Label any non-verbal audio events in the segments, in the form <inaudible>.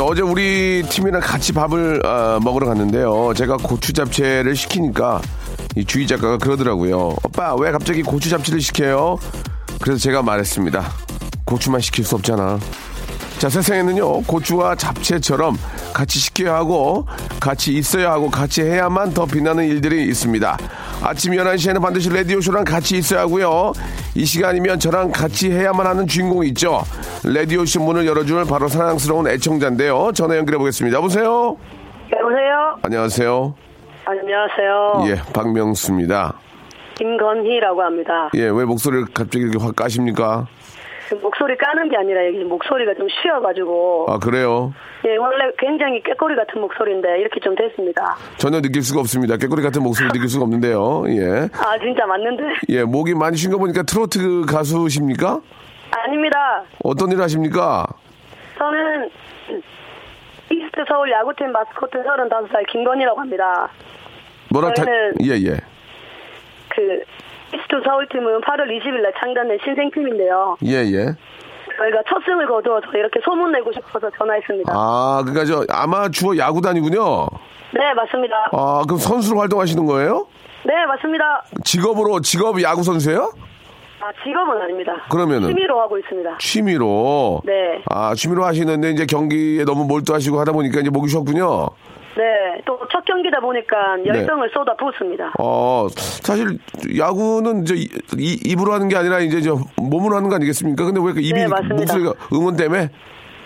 어제 우리 팀이랑 같이 밥을 아, 먹으러 갔는데요. 제가 고추 잡채를 시키니까 이 주희 작가가 그러더라고요. 오빠 왜 갑자기 고추 잡채를 시켜요? 그래서 제가 말했습니다. 고추만 시킬 수 없잖아. 자 세상에는요 고추와 잡채처럼 같이 시켜야 하고 같이 있어야 하고 같이 해야만 더 빛나는 일들이 있습니다. 아침 11시에는 반드시 라디오쇼랑 같이 있어야 하고요. 이 시간이면 저랑 같이 해야만 하는 주인공이 있죠. 라디오쇼 문을 열어줄 바로 사랑스러운 애청자인데요. 전화 연결해 보겠습니다. 여보세요? 여보세요? 안녕하세요. 안녕하세요. 예, 박명수입니다. 김건희라고 합니다. 예, 왜 목소리를 갑자기 이렇게 확 까십니까? 그 목소리 까는 게 아니라 여기 목소리가 좀 쉬어가지고 아, 그래요? 예 원래 굉장히 꾀꼬리 같은 목소리인데 이렇게 좀 됐습니다. 전혀 느낄 수가 없습니다. 깨꼬리 같은 목소리 느낄 수가 없는데요. 예. 아 진짜 맞는데? 예, 목이 많이 쉰 거 보니까 트로트 가수십니까? 아닙니다. 어떤 일 하십니까? 저는 이스트 서울 야구팀 마스코트 35살 김건희라고 합니다. 뭐라 타, 저희는- 예, 예. 그 이스트 서울팀은 8월 20일 날 창단된 신생팀인데요. 예, 예. 저희가 첫 승을 거두어서 이렇게 소문 내고 싶어서 전화했습니다. 아, 그니까 저 아마추어 야구단이군요. 네 맞습니다. 아, 그럼 선수로 활동하시는 거예요? 네 맞습니다. 직업으로, 직업 야구 선수예요? 아 직업은 아닙니다. 그러면은? 취미로 하고 있습니다. 취미로. 네. 아, 취미로 하시는데 이제 경기에 너무 몰두하시고 하다 보니까 이제 목이 쉬었군요. 네, 또 첫 경기다 보니까 열정을 쏟아 붓습니다. 어, 사실 야구는 이제 이- 이- 입으로 하는 게 아니라 이제 저 몸으로 하는 거 아니겠습니까? 근데 왜그 입이 네. 목소리가 응원 때문에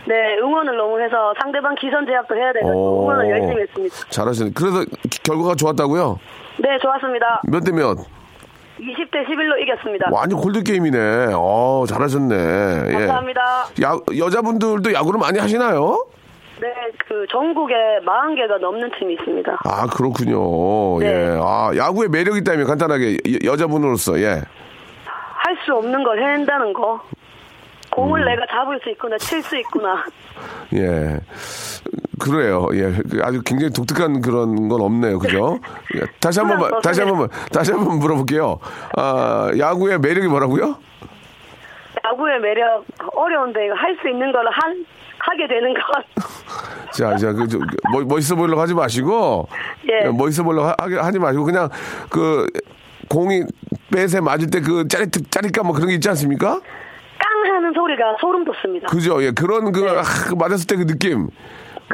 네, 응원을 너무 해서 상대방 기선 제압도 해야 돼가지고 어. 응원을 열심히 했습니다. 잘하시네. 그래서 기- 결과가 좋았다고요? 네, 좋았습니다. 몇 대 몇? 20대 11로 이겼습니다. 완전 골드 게임이네. 어, 잘하셨네. 예. 감사합니다. 야, 여자분들도 야구를 많이 하시나요? 네, 그 전국에 40개가 넘는 팀이 있습니다. 아, 그렇군요. 네. 예. 아, 야구에 매력이 있다면 간단하게 여, 자분으로서 예. 할 수 없는 걸 해낸다는 거. 공을 음. 내가 잡을 수 있구나, 칠 수 있구나. 예. 그래요. 예. 그 아주 굉장히 독특한 그런 건 없네요. 그죠? 예. 다시 한 번만, 다시 한 번만, 다시 한 번 물어볼게요. 아, 야구의 매력이 뭐라고요? 야구의 매력 어려운데 이거 할 수 있는 걸 한, 하게 되는 것. 자, 자, 그, 저, 멋, 멋있어 보이려고 하지 마시고, 예. 멋있어 보이려고 하, 하지 마시고, 그냥 그, 공이 빼세 맞을 때 그 짜릿, 짜릿감 뭐 그런 게 있지 않습니까? 깡 하는 소리가 소름 돋습니다. 그죠? 예, 그런 그, 아, 그 맞았을 때 그 느낌.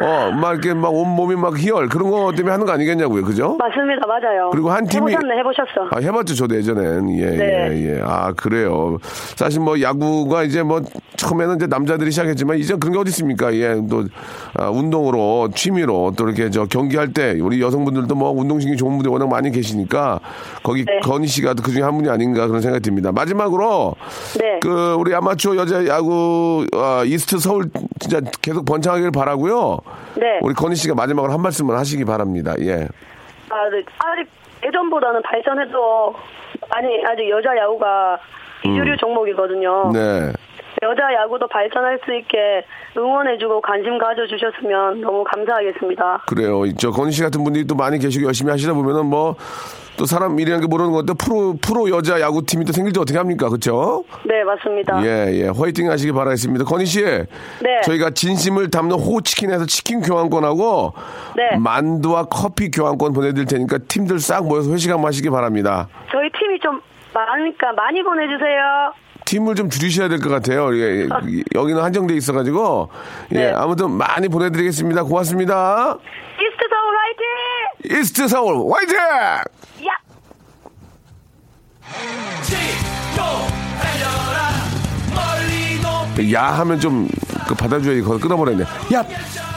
어, 막 이렇게 막 온몸이 막 희열, 그런 거 때문에 하는 거 아니겠냐고요. 그죠? 맞습니다, 맞아요. 그리고 한 팀이- 해보셨네, 해보셨어. 아, 해봤죠, 저도 예전엔. 예, 네. 예, 예. 아, 그래요. 사실 뭐 야구가 이제 뭐 처음에는 이제 남자들이 시작했지만 이제 그런 게 어디 있습니까? 예, 또, 아, 운동으로, 취미로 또 이렇게 저 경기할 때 우리 여성분들도 뭐 운동신경이 좋은 분들이 워낙 많이 계시니까 거기 네. 건희 씨가 그 중에 한 분이 아닌가 그런 생각이 듭니다. 마지막으로 네. 그 우리 아마추어 여자 야구 아, 이스트 서울 진짜 계속 번창하길 바라고요. 네. 우리 건희 씨가 마지막으로 한 말씀을 하시기 바랍니다. 예. 아, 네. 아직 예전보다는 발전해도 아니 아직 여자 야구가 종목이거든요. 음. 네. 여자 야구도 발전할 수 있게 응원해주고 관심 가져주셨으면 너무 감사하겠습니다. 그래요. 저 건희 씨 같은 분들이 또 많이 계시고 열심히 하시다 보면은 뭐 또 사람 일이라는 게 모르는 것도 프로 프로 여자 야구 팀이 또 생길 때 어떻게 합니까? 그렇죠? 네 맞습니다. 예, 예. 화이팅 하시기 바라겠습니다. 건희 씨. 네. 저희가 진심을 담는 호치킨에서 치킨 교환권하고 네. 만두와 커피 교환권 보내 드릴 테니까 팀들 싹 모여서 회식 한번 하시기 바랍니다. 저희 팀이 좀 많으니까 많이 보내 주세요. 팀을 좀 줄이셔야 될 것 같아요. 예, 예, 여기는 한정돼 있어가지고 예, 네. 아무튼 많이 보내드리겠습니다. 고맙습니다. 이스트 서울 화이팅! 이스트 서울 화이팅! 야! 야 하면 좀 그 받아줘야지 그걸 끊어버렸네. 야!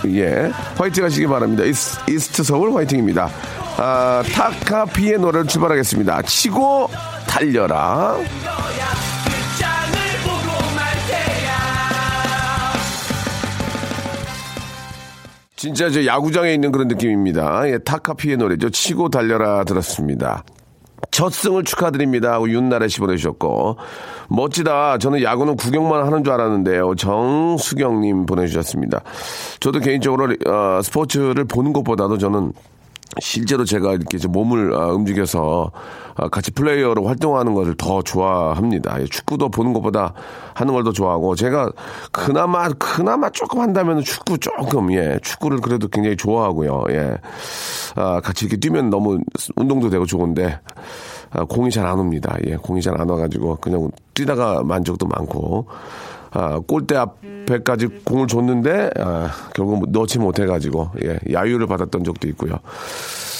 예. 화이팅 하시기 바랍니다. 이스, 이스트 서울 화이팅입니다. 아, 타카피의 노래를 출발하겠습니다. 치고 달려라. 진짜 저 야구장에 있는 그런 느낌입니다. 예, 타카피의 노래죠. 치고 달려라 들었습니다. 첫 승을 축하드립니다 하고 윤나래 씨 보내주셨고 멋지다 저는 야구는 구경만 하는 줄 알았는데요 정수경님 보내주셨습니다 저도 개인적으로 어, 스포츠를 보는 것보다도 저는 실제로 제가 이렇게 좀 몸을 아, 움직여서 아, 같이 플레이어로 활동하는 것을 더 좋아합니다. 예, 축구도 보는 것보다 하는 걸 더 좋아하고 제가 그나마 그나마 조금 한다면 축구 조금 예 축구를 그래도 굉장히 좋아하고요. 예 아, 같이 이렇게 뛰면 너무 운동도 되고 좋은데 아, 공이 잘 안 옵니다. 예 공이 잘 안 와가지고 그냥 뛰다가 만족도 많고 아, 골대 앞에까지 공을 줬는데 아, 결국 넣지 못해가지고 예, 야유를 받았던 적도 있고요.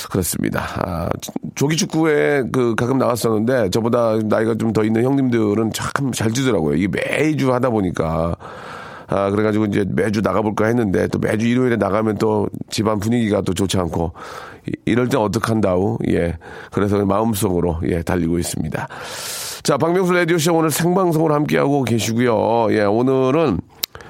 그렇습니다. 아, 조기 축구에 그 가끔 나왔었는데 저보다 나이가 좀 더 있는 형님들은 참잘 뛰더라고요. 이게 매주 하다 보니까 아, 그래가지고 이제 매주 나가볼까 했는데 또 매주 일요일에 나가면 또 집안 분위기가 또 좋지 않고 이- 이럴 땐 어떡한다우. 예. 그래서 마음속으로 예, 달리고 있습니다. 자, 박명수 라디오쇼 오늘 생방송으로 함께하고 계시고요. 예, 오늘은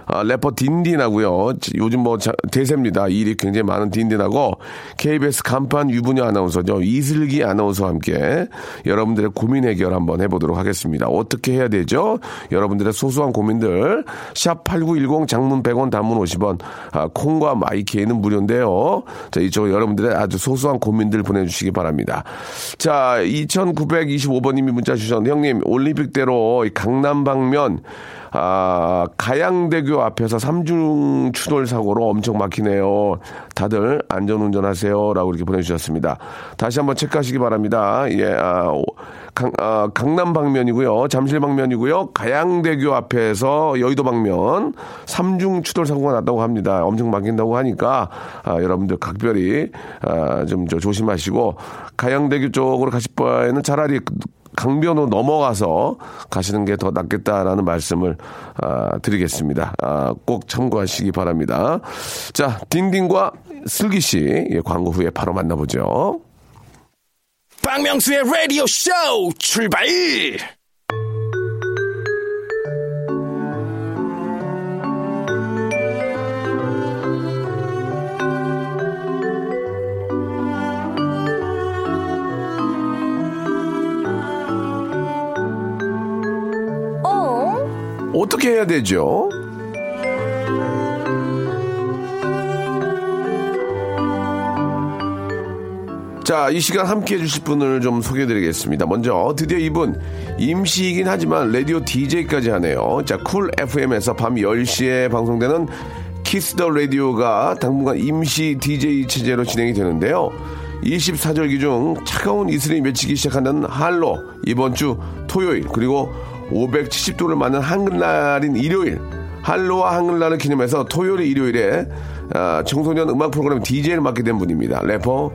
아, 래퍼 딘딘하고요. 요즘 뭐 자- 대세입니다. 일이 굉장히 많은 딘딘하고 KBS 간판 유부녀 아나운서죠. 이슬기 아나운서와 함께 여러분들의 고민 해결 한번 해보도록 하겠습니다. 어떻게 해야 되죠? 여러분들의 소소한 고민들 샵 8910 장문 100원 단문 50원 아, 콩과 마이케이는 무료인데요. 자, 이쪽 여러분들의 아주 소소한 고민들 보내주시기 바랍니다. 자, 2925번님이 문자 주셨는데 형님 올림픽대로 이 강남 방면 아, 가양대교 앞에서 삼중 추돌 사고로 엄청 막히네요. 다들 안전운전 하세요. 라고 이렇게 보내주셨습니다. 다시 한번 체크하시기 바랍니다. 예, 아, 오, 강, 아, 강남 방면이고요. 잠실 방면이고요. 가양대교 앞에서 여의도 방면 삼중 추돌 사고가 났다고 합니다. 엄청 막힌다고 하니까 아, 여러분들 각별히 아, 좀저 조심하시고 가양대교 쪽으로 가실 바에는 차라리 강변으로 넘어가서 가시는 게 더 낫겠다라는 말씀을 아, 드리겠습니다. 아, 꼭 참고하시기 바랍니다. 자, 딘딘과 슬기 씨 예, 광고 후에 바로 만나보죠. 박명수의 라디오 쇼 출발! 어? 어떻게 해야 되죠? 자, 이 시간 함께 해주실 분을 좀 소개해드리겠습니다. 먼저, 드디어 이분, 임시이긴 하지만 라디오 DJ까지 하네요. 자, 쿨 FM에서 밤 10시에 방송되는 키스 더 라디오가 당분간 임시 DJ 체제로 진행이 되는데요. 24절기 중 차가운 이슬이 맺히기 시작하는 한로, 이번 주 토요일, 그리고 570도를 맞는 한글날인 일요일, 한로와 한글날을 기념해서 토요일, 일요일에 아, 청소년 음악 프로그램 DJ를 맡게 된 분입니다. 래퍼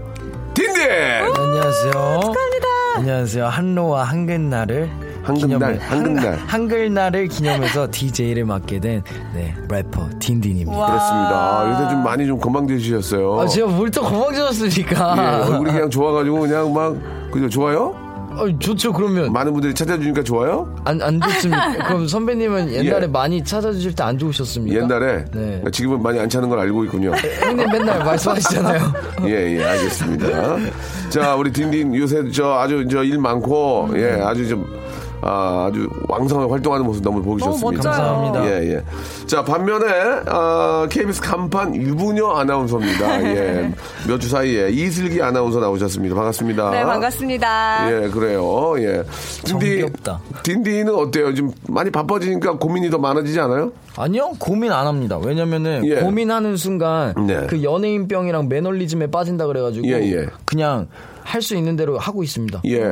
딘딘! 안녕하세요. 축하합니다. 안녕하세요. 한로와 한글날을 한글날, 기념해- 한글날. 한, 한글날을 기념해서 DJ를 맡게 된 네, 래퍼 딘딘입니다. 그렇습니다. 아, 요새 좀 많이 좀 건방지셨어요. 아, 제가 뭘 또 건방져졌습니까? 예, 얼굴이 그냥 좋아가지고 그냥 막 그죠 좋아요? 어, 좋죠. 그러면 많은 분들이 찾아주니까 좋아요? 안, 안 좋습니까? <laughs> 그럼 선배님은 옛날에 예. 많이 찾아주실 때 안 좋으셨습니까? 옛날에 네. 지금은 많이 안 차는 걸 알고 있군요. 형님 맨날 <laughs> 말씀하시잖아요. <laughs> 예, 예, 알겠습니다. 자, 우리 딘딘 요새 저 아주 저 일 많고, 예, 아주 좀, 아, 아주 왕성하게 활동하는 모습 너무 보기 좋습니다. 감사합니다. 예, 예. 자, 반면에, 아, KBS 간판 유부녀 아나운서입니다. <laughs> 예. 몇 주 사이에 이슬기 아나운서 나오셨습니다. 반갑습니다. 네, 반갑습니다. 예, 그래요. 예. 정겹다. 딘딘은 어때요? 좀 많이 바빠지니까 고민이 더 많아지지 않아요? 아니요, 고민 안 합니다. 왜냐면은 예. 고민하는 순간 네. 그 연예인병이랑 매너리즘에 빠진다 그래가지고 예, 예. 그냥 할 수 있는 대로 하고 있습니다. 예.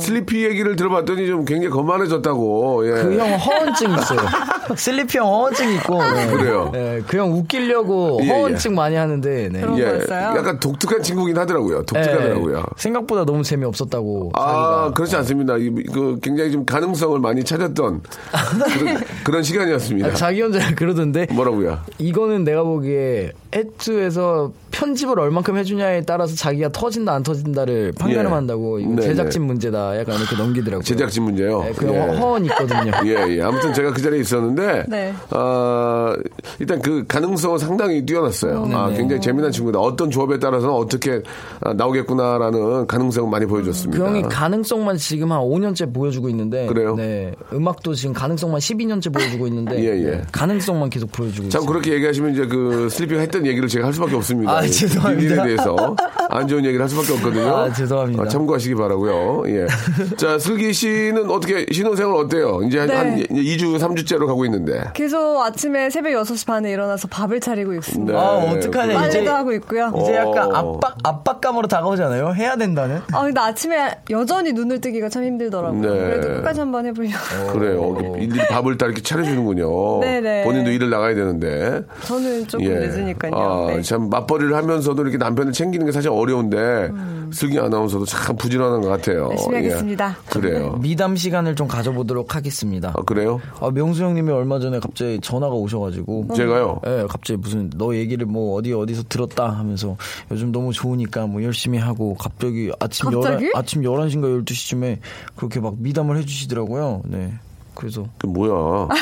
슬리피 얘기를 들어봤더니 좀 굉장히 거만해졌다고. 예. 그 형 허언증 있어요. <laughs> 슬리피 형 허언증 있고. 네. 그래요? 네, 그형 웃기려고 예, 예. 허언증 많이 하는데. 네. 그런 예. 거였어요? 약간 독특한 친구긴 하더라고요. 독특하더라고요. 네, 생각보다 너무 재미없었다고. 아, 자기가. 그렇지 않습니다. 이- 그 굉장히 좀 가능성을 많이 찾았던 <laughs> 그런, 그런 시간이었습니다. 아, 자기 혼자 <laughs> 그러던데. 뭐라고요? 이거는 내가 보기에 해투에서 편집을 얼만큼 해주냐에 따라서 자기가 터진다 안 터진다를 판가름 예. 한다고 이거 네네. 제작진 문제다 약간 이렇게 넘기더라고요. 제작진 문제요. 네, 그 허언 있거든요. <laughs> 예, 예. 아무튼 제가 그 자리에 있었는데, 네. 어, 일단 그 가능성은 상당히 뛰어났어요. 음, 아, 네. 굉장히 재미난 친구다. 어떤 조합에 따라서는 어떻게 아, 나오겠구나라는 가능성을 많이 보여줬습니다. 그 형이 가능성만 지금 한 5년째 보여주고 있는데 그래요? 네. 음악도 지금 가능성만 12년째 보여주고 있는데 예, 예. 네, 가능성만 계속 보여주고 참 있어요. 그렇게 얘기하시면 이제 그 슬리피가 했던 얘기를 제가 할 수밖에 없습니다. 아, 이 죄송합니다. 딜에 대해서 안 좋은 얘기를 할 수밖에 없거든요. 아, 죄송합니다. 아, 참고하시기 바라고요. 예. <laughs> 자, 슬기 씨는 어떻게 신혼생활 어때요? 이제 한, 네. 한 2주, 3주째로 가고 있는데. 계속 아침에 새벽 6시 반에 일어나서 밥을 차리고 있습니다. 네. 아 어떡하냐 빨래도 이제 하고 있고요. 이제 약간 어. 압박 압박감으로 다가오잖아요. 해야 된다는. 아 근데 아침에 여전히 눈을 뜨기가 참 힘들더라고요. 네. 그래도 끝까지 한번 해보려고. 그래요. 일일이 밥을 다 이렇게 차려주는군요. 네네. 본인도 일을 나가야 되는데. 저는 조금 예. 늦으니까 요. 아, 네. 참 맞벌이를 하면서도 이렇게 남편을 챙기는 게 사실 어려운데 슬기 아나운서도 참 부지런한 것 같아요. 음. 열심히 하겠습니다. 예. 그래요. 미담 시간을 좀 가져보도록 하겠습니다. 아, 그래요? 아, 명수 형님이 얼마 전에 갑자기 전화가 오셔가지고. 제가요? 예, 갑자기 무슨 너 얘기를 뭐 어디 어디서 들었다 하면서 요즘 너무 좋으니까 뭐 열심히 하고 갑자기 아침 갑자기? 11, 아침 11시인가 12시쯤에 그렇게 막 미담을 해주시더라고요. 네. 그래서 그 뭐야? <laughs>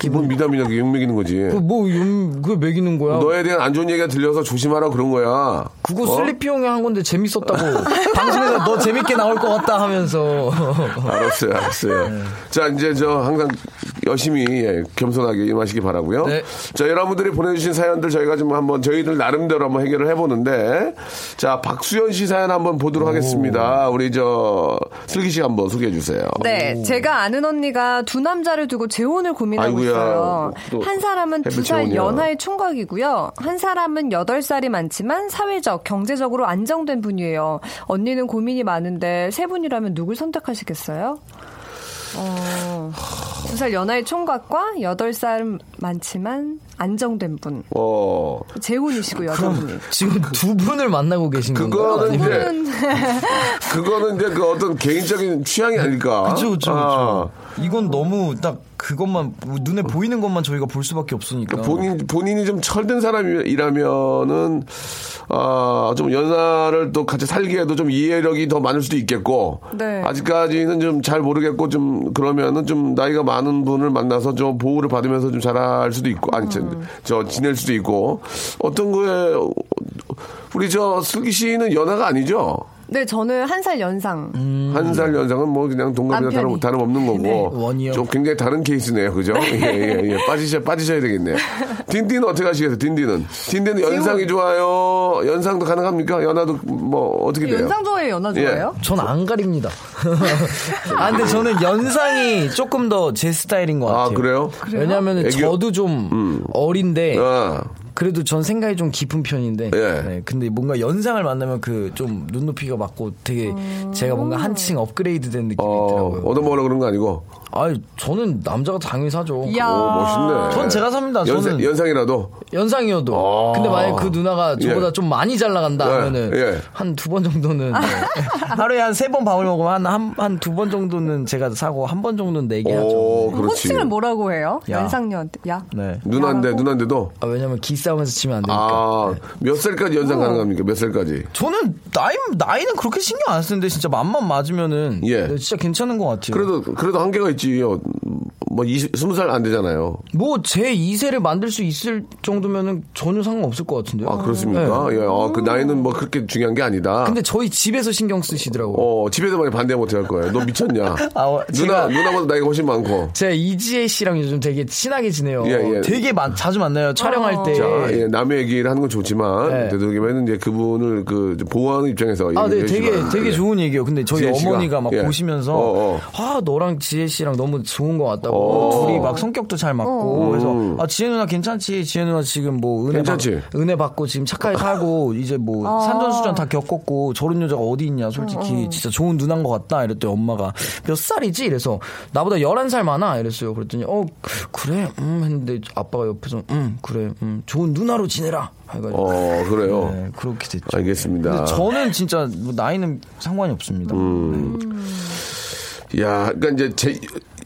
기본 미담이냐 그 욕 먹이는 거지. 그뭐 그거 매기는 거야. 너에 대한 안 좋은 얘기가 들려서 조심하라 그런 거야. 그거 어? 슬리피 형이 한 건데 재밌었다고 <laughs> 방송에서 너 재밌게 나올 것 같다 하면서 <laughs> 알았어요, 알았어요. 네. 자, 이제 저 항상 열심히 예, 겸손하게 임하시기 바라고요. 네. 자, 여러분들이 보내주신 사연들 저희가 좀 한번 저희들 나름대로 한번 해결을 해보는데, 자, 박수현 씨 사연 한번 보도록 하겠습니다. 우리 저 슬기 씨 한번 소개해 주세요. 네, 제가 아는 언니가 두 남자를 두고 재혼을 고민하고 아이고야, 있어요. 또한 사람은 두 살. 연하의 총각이고요. 한 사람은 여덟 살이 많지만 사회적, 경제적으로 안정된 분이에요. 언니는 고민이 많은데 세 분이라면 누굴 선택하시겠어요? 어, 두 살 연하의 총각과 여덟 살 많지만 안정된 분. 어, 재혼이시고 여자분이. 지금 두 분을 만나고 계신 건가요? 그거는 이제, 그거는 이제 그 어떤 개인적인 취향이 아닐까. 그쵸, 그쵸, 아, 그쵸. 이건 너무 딱 그것만, 눈에 보이는 것만 저희가 볼 수밖에 없으니까. 본인, 본인이 좀 철든 사람이라면은, 아, 좀 연하를 또 같이 살기에도 좀 이해력이 더 많을 수도 있겠고, 네. 아직까지는 좀 잘 모르겠고, 좀 그러면은 좀 나이가 많은 분을 만나서 좀 보호를 받으면서 좀 잘할 수도 있고, 아니, 저, 저 지낼 수도 있고, 어떤 거에, 우리 저 슬기 씨는 연하가 아니죠? 네, 저는 한 살 연상. 한살 연상은 뭐 그냥 동갑이나 다름, 남편이. 다름 없는 거고. 네. 원이요. 좀 굉장히 다른 케이스네요. 그죠? 예, 예, 예. <laughs> 빠지셔, 빠지셔야 되겠네요. 딘딘은 어떻게 하시겠어요 딘딘은? 딘딘은 연상이 좋아요? 연상도 가능합니까? 연하도 뭐 어떻게 돼요? 연상 좋아해요, 연하 좋아해요? 전안 가립니다. <laughs> 아, 근데 저는 연상이 조금 더 제 스타일인 것아 같아요. 그래요? 왜냐면 은 애교- 저도 좀 어린데 아, 그래도 전 생각이 좀 깊은 편인데 예. 네, 근데 뭔가 연상을 만나면 그 좀 눈높이가 맞고 되게 제가 뭔가 한층 업그레이드 된 느낌이 어, 있더라고요. 얻어먹으려 그런 거 아니고 아, 저는 남자가 당연히 사죠. 이야. 오 멋있네 전 제가 삽니다. 연상, 저는 연상이라도 연상이어도. 아. 근데 만약 그 누나가 저보다 예. 좀 많이 잘 나간다 예, 하면은 예. 한두 번 정도는 네. <laughs> 하루에 한 세 번 밥을 먹으면 한한 두 번 정도는 제가 사고 한 번 정도는 내게 하죠. 오 네. 그렇지 호칭을 뭐라고 해요? 야. 연상녀한테. 야. 네. 누나인데 누나인데도 아, 왜냐면 기싸움에서 치면 안 되니까. 아몇 살까지 어. 연상 가능합니까 몇 살까지 저는 나이 나이는 그렇게 신경 안 쓰는데 진짜 맘만 맞으면은 예. 네, 진짜 괜찮은 것 같아요. 그래도 그래도 한계가 있지 어, 뭐 20, 20살 안 되잖아요 뭐 제 2세를 만들 수 있을 정도면은 전혀 상관없을 것 같은데요. 아 그렇습니까? 네. 예, 어, 그 나이는 뭐 그렇게 중요한 게 아니다. 근데 저희 집에서 신경 쓰시더라고요. 어 집에서 많이 반대 못해 할 거예요. 너 미쳤냐? <laughs> 아, 어, 누나 제가- 누나보다 나이가 훨씬 많고. 제가 이지혜 씨랑 요즘 되게 친하게 지내요. 예, 예. 되게 마- 자주 만나요. 촬영할 때. 자, 예, 남의 얘기를 하는 건 좋지만 네. 되도록이면 이제 그분을 그 보호하는 입장에서 아, 네, 되게 되게. 좋은 얘기예요. 근데 저희? 어머니가 막 예. 보시면서 어, 어. 아 너랑 지혜 씨랑 누나랑 너무 좋은 것 같다고. 둘이 막 성격도 잘 맞고. 그래서 아 지혜 누나 괜찮지. 지혜 누나 지금 뭐 은혜 괜찮지? 받, 은혜 받고 지금 착하게 살고 <laughs> 이제 뭐 산전수전 다 겪었고 저런 여자가 어디 있냐. 솔직히 진짜 좋은 누나인 것 같다. 이랬더니 엄마가 몇 살이지? 이래서 나보다 11살 많아. 이랬어요. 그랬더니 어 그래 음 했는데 아빠가 옆에서 음 그래 음 좋은 누나로 지내라. 해가지고 어, 그래요. 네, 그렇게 됐죠. 알겠습니다. 근데 저는 진짜 뭐 나이는 상관이 없습니다. 음. 야, 그러니까 이제 제,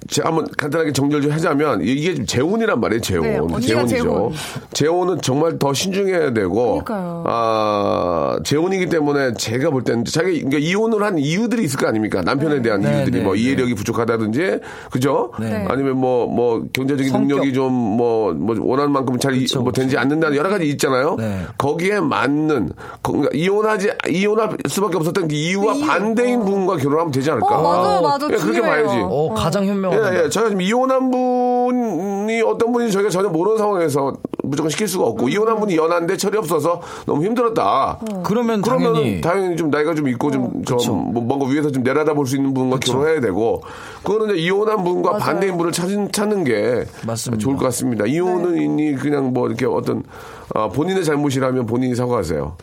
제 한번 간단하게 정리를 좀 하자면 이게 재혼이란 말이에요. 재혼. 네, 언니가 재혼이죠. 재혼. 재혼은 정말 더 신중해야 되고 그러니까요. 아, 재혼이기 때문에 제가 볼 때는 자기 그러니까 이혼을 한 이유들이 있을 거 아닙니까? 남편에 대한 네, 이유들이 네, 뭐 네. 이해력이 부족하다든지 그죠? 네. 아니면 뭐뭐 경제적인 성격. 능력이 좀뭐뭐 원하는 만큼 잘 그쵸, 뭐 되지 않는다는 여러 가지 있잖아요. 네. 거기에 맞는 거- 그러니까 이혼하지 이혼할 수밖에 없었던 그 이유와 그 이유. 반대인 분과 결혼하면 되지 않을까? 어, 맞아요, 맞아요. 예, 그렇게. 봐야지. 어, 가장 현명한. 예, 예. 저희가 지금 이혼한 분이 어떤 분이 저희가 전혀 모르는 상황에서 무조건 시킬 수가 없고, 이혼한 분이 연한데 철이 없어서 너무 힘들었다. 그러면 그러면 당연히 당연히, 좀 나이가 좀 있고 좀, 좀 그쵸. 뭐 뭔가 위에서 좀 내려다 볼 수 있는 분과 결혼해야 되고, 그거는 이제 이혼한 분과 맞아요. 반대인 분을 찾는, 찾는 게 맞습니다. 좋을 것 같습니다. 이혼은 네. 그냥 뭐 이렇게 어떤, 아, 본인의 잘못이라면 본인이 사과하세요.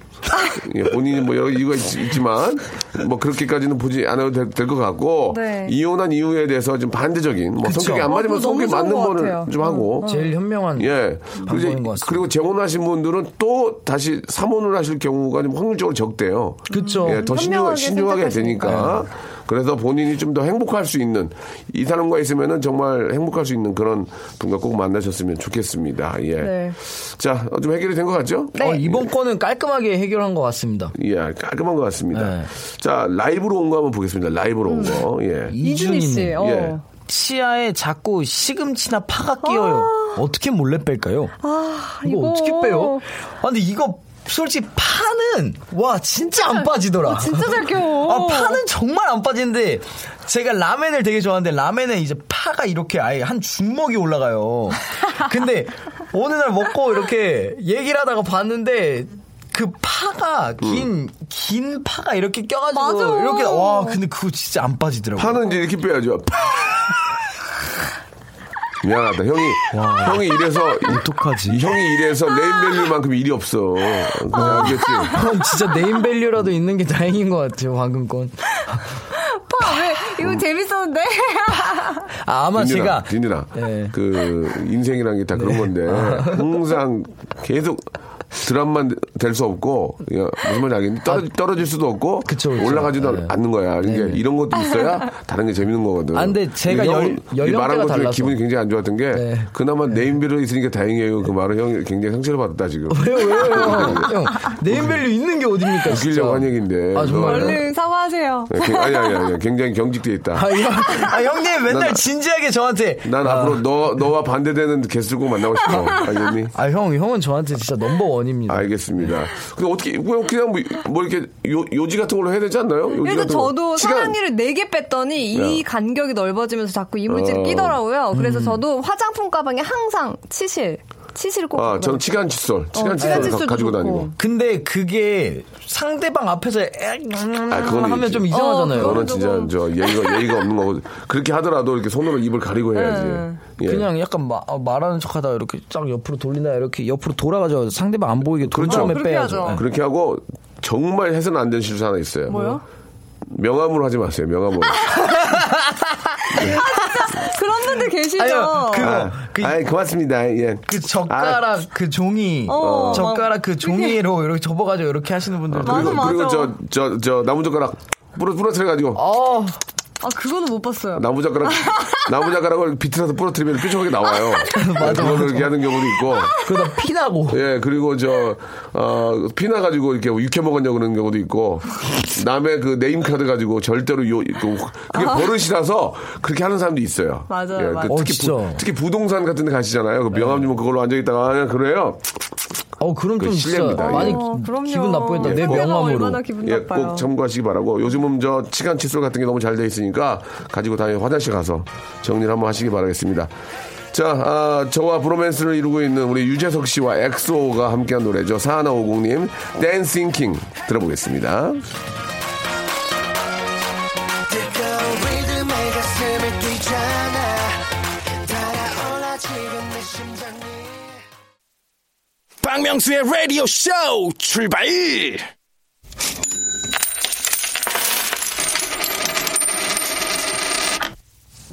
예, 본인이 뭐 여러 이유가 있, 지만뭐 그렇게까지는 보지 않아도 될 것 같고 네. 이혼한 이유에 대해서 좀 반대 적인 뭐 그쵸. 성격이 안 어, 맞으면 성격이 좋은 맞는 것 거를. 좀 하고 제일 현명한 예. 그리고, 방법인 것 같습니다. 그리고 재혼하신 분들은 또 다시 삼혼을 하실 경우가 좀 확률적으로 적대요. 그쵸. 예, 더 신중하, 신중하게 선택하시니까. 되니까. 그래서 본인이 좀 더 행복할 수 있는 이 사람과 있으면은 정말 행복할 수 있는 그런 분과 꼭 만나셨으면 좋겠습니다. 예. 네. 자, 어, 좀 해결이 된 것 같죠? 어, 이번 건은 깔끔하게 해결한 것 같습니다. 예, 깔끔한 것 같습니다. 네. 자, 라이브로 온 거 한번 보겠습니다. 라이브로 온 거. 예. 이준희 씨. 어. 예. 치아에 자꾸 시금치나 파가 끼어요. 어떻게 몰래 뺄까요? 아, 이거, 이거. 어떻게 빼요? 아, 근데 이거 솔직히 파는 와 진짜 안 빠지더라. 어, 진짜 잘 껴. <laughs> 아, 파는 정말 안 빠지는데 제가 라멘을 되게 좋아하는데 라멘에 이제 파가 이렇게 아예 한 주먹이 올라가요. 근데 <laughs> 어느 날 먹고 이렇게 얘기를 하다가 봤는데 그 파가 긴긴 파가 이렇게 껴가지고 맞아. 이렇게 와 근데 그거 진짜 안 빠지더라고. 파는 이제 이렇게 빼야죠. 미안하다. 형이, 형이 이래서. 어떡하지? 이 형이 이래서 네임밸류만큼 일이 없어. 그냥 알겠지? 그건 진짜 네임밸류라도 있는 게 다행인 것 같아요 방금 건. 파, 왜? 이거 재밌었는데? 아, 아마 제가 딘딘아. 예. 그, 인생이라는 게다 그런 건데, 항상 계속 drop만 될 수 없고, 야, 무슨 말인지 알겠니? 떨어지, 떨어질 수도 없고, 그쵸, 그쵸. 올라가지도 네. 않는 거야. 그러니까 네. 이런 것도 있어야 <laughs> 다른 게 재밌는 거거든. 아, 근데 제가 근데 열- 말한 것 중에 달라서. 기분이 굉장히 안 좋았던 게, 네. 그나마 네임밸류 있으니까 다행이에요. 그 말은 형이 굉장히 상처를 받았다, 지금. <laughs> 왜요 왜요 형? <laughs> 형 네임밸류 있는 게 어딥니까. 웃기려고 한 얘기인데. 아, 정말요? 그거 얼른 사과하세요. 네, 굉- 아니, 아니, 아니. 굉장히 경직돼 있다. 아, 형, 아, 형님 맨날 난- 진지하게 저한테. 난 아, 앞으로 너, 너와 반대되는 게스트를 꼭 만나고 싶어. 알겠니? 아, 형, 형은 저한테 진짜 넘버 원 입니다. 알겠습니다. 근데 어떻게, 그냥, 그냥 뭐, 뭐 이렇게 요, 요지 같은 걸로 해야 되지 않나요? 요지 거. 저도 사랑니를 4개 뺐더니 이 야. 간격이 넓어지면서 자꾸 이물질 이 어. 끼더라고요. 음. 그래서 저도 화장품 가방에 항상 치실, 치실 꼭. 아, 저는. 치간 칫솔. 치간 어, 칫솔 치간 가- 칫솔도 가지고 좋고. 다니고. 근데 그게 상대방 앞에서 에, 아, 그거는 하면 있지. 좀 이상하잖아요. 어, 그거는 진짜 조금- 저 예의가, 예의가 없는 거고. 그렇게 하더라도 이렇게 손으로 입을 가리고 해야지. 예. 그냥 약간 마- 어, 말하는 척 하다 가 이렇게 쫙 옆으로 돌리나 이렇게 옆으로 돌아가죠. 상대방 안 보이게 돌 그렇죠. 다음에 그렇게 빼야죠. 하죠. 네. 그렇게 하고 정말 해서는 안 되는 실수 하나 있어요. 뭐요? 명함으로 하지 마세요, 명함으로. <laughs> 그런 분들 계시죠? 그- 아, 그- 아이, 고맙습니다. 예. 그 젓가락 그 종이 어, 젓가락 그 종이로 이렇게 접어가지고 이렇게 하시는 분들도 맞아, 그리고, 맞아. 그리고 저, 저, 저, 나무젓가락 부러, 부러뜨려가지고. 어 아, 그거는 못 봤어요. 나무젓가락, <laughs> 나무젓가락을 비틀어서 부러뜨리면 뾰족하게 나와요. <laughs> 맞아. 그걸 이렇게 하는 경우도 있고. 그러다 피나고 예, 그리고 저, 어, 피나 가지고 이렇게 육회 먹었냐고 그러는 경우도 있고, 남의 그 name card 가지고 절대로 요, 그, 그게 버릇이라서 그렇게 하는 사람도 있어요. 맞아요, 예, 맞아요. 그 어, 특히, 진짜. 부, 특히 부동산 같은 데 가시잖아요. 그 명함 주면 그걸로 앉아있다가, 그냥 그래요. 어 그럼 그 좀 실례입니다. 많이 어, 그럼요. 기분 나쁘겠다 내 명함으로 얼마나 기분 예. 꼭 참고하시기 바라고. 요즘은 저 치간 칫솔 같은 게 너무 잘 돼 있으니까 가지고 다니 화장실 가서 정리를 한번 하시기 바라겠습니다. 자, 아, 저와 브로맨스를 이루고 있는 우리 유재석 씨와 엑소가 함께한 노래죠. 4150님, 댄싱 킹 들어보겠습니다. 박명수의 라디오 쇼 출발!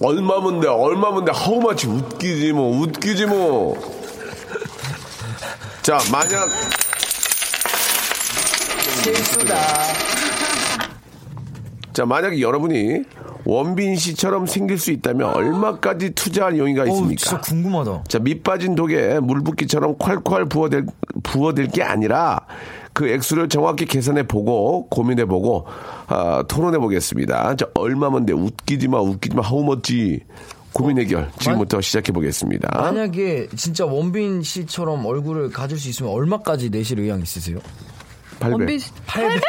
얼마면 돼, 얼마면 돼, 하우마치 웃기지 뭐, 웃기지 뭐. 자, 만약. 실수다. 자, 만약에 여러분이 원빈 씨처럼 생길 수 있다면 얼마까지 투자할 용의가 있습니까? 진짜 궁금하다. 자, 밑 빠진 독에 물 붓기처럼 콸콸 부어댈, 부어댈 게 아니라 그 액수를 정확히 계산해 보고 고민해 보고 아, 토론해 보겠습니다. 자, 얼마면 돼? 웃기지 마, 웃기지 마, how much 고민 해결 지금부터 시작해 보겠습니다. 만약에 진짜 원빈 씨처럼 얼굴을 가질 수 있으면 얼마까지 내실 의향 있으세요? 800. 원빈 씨 800?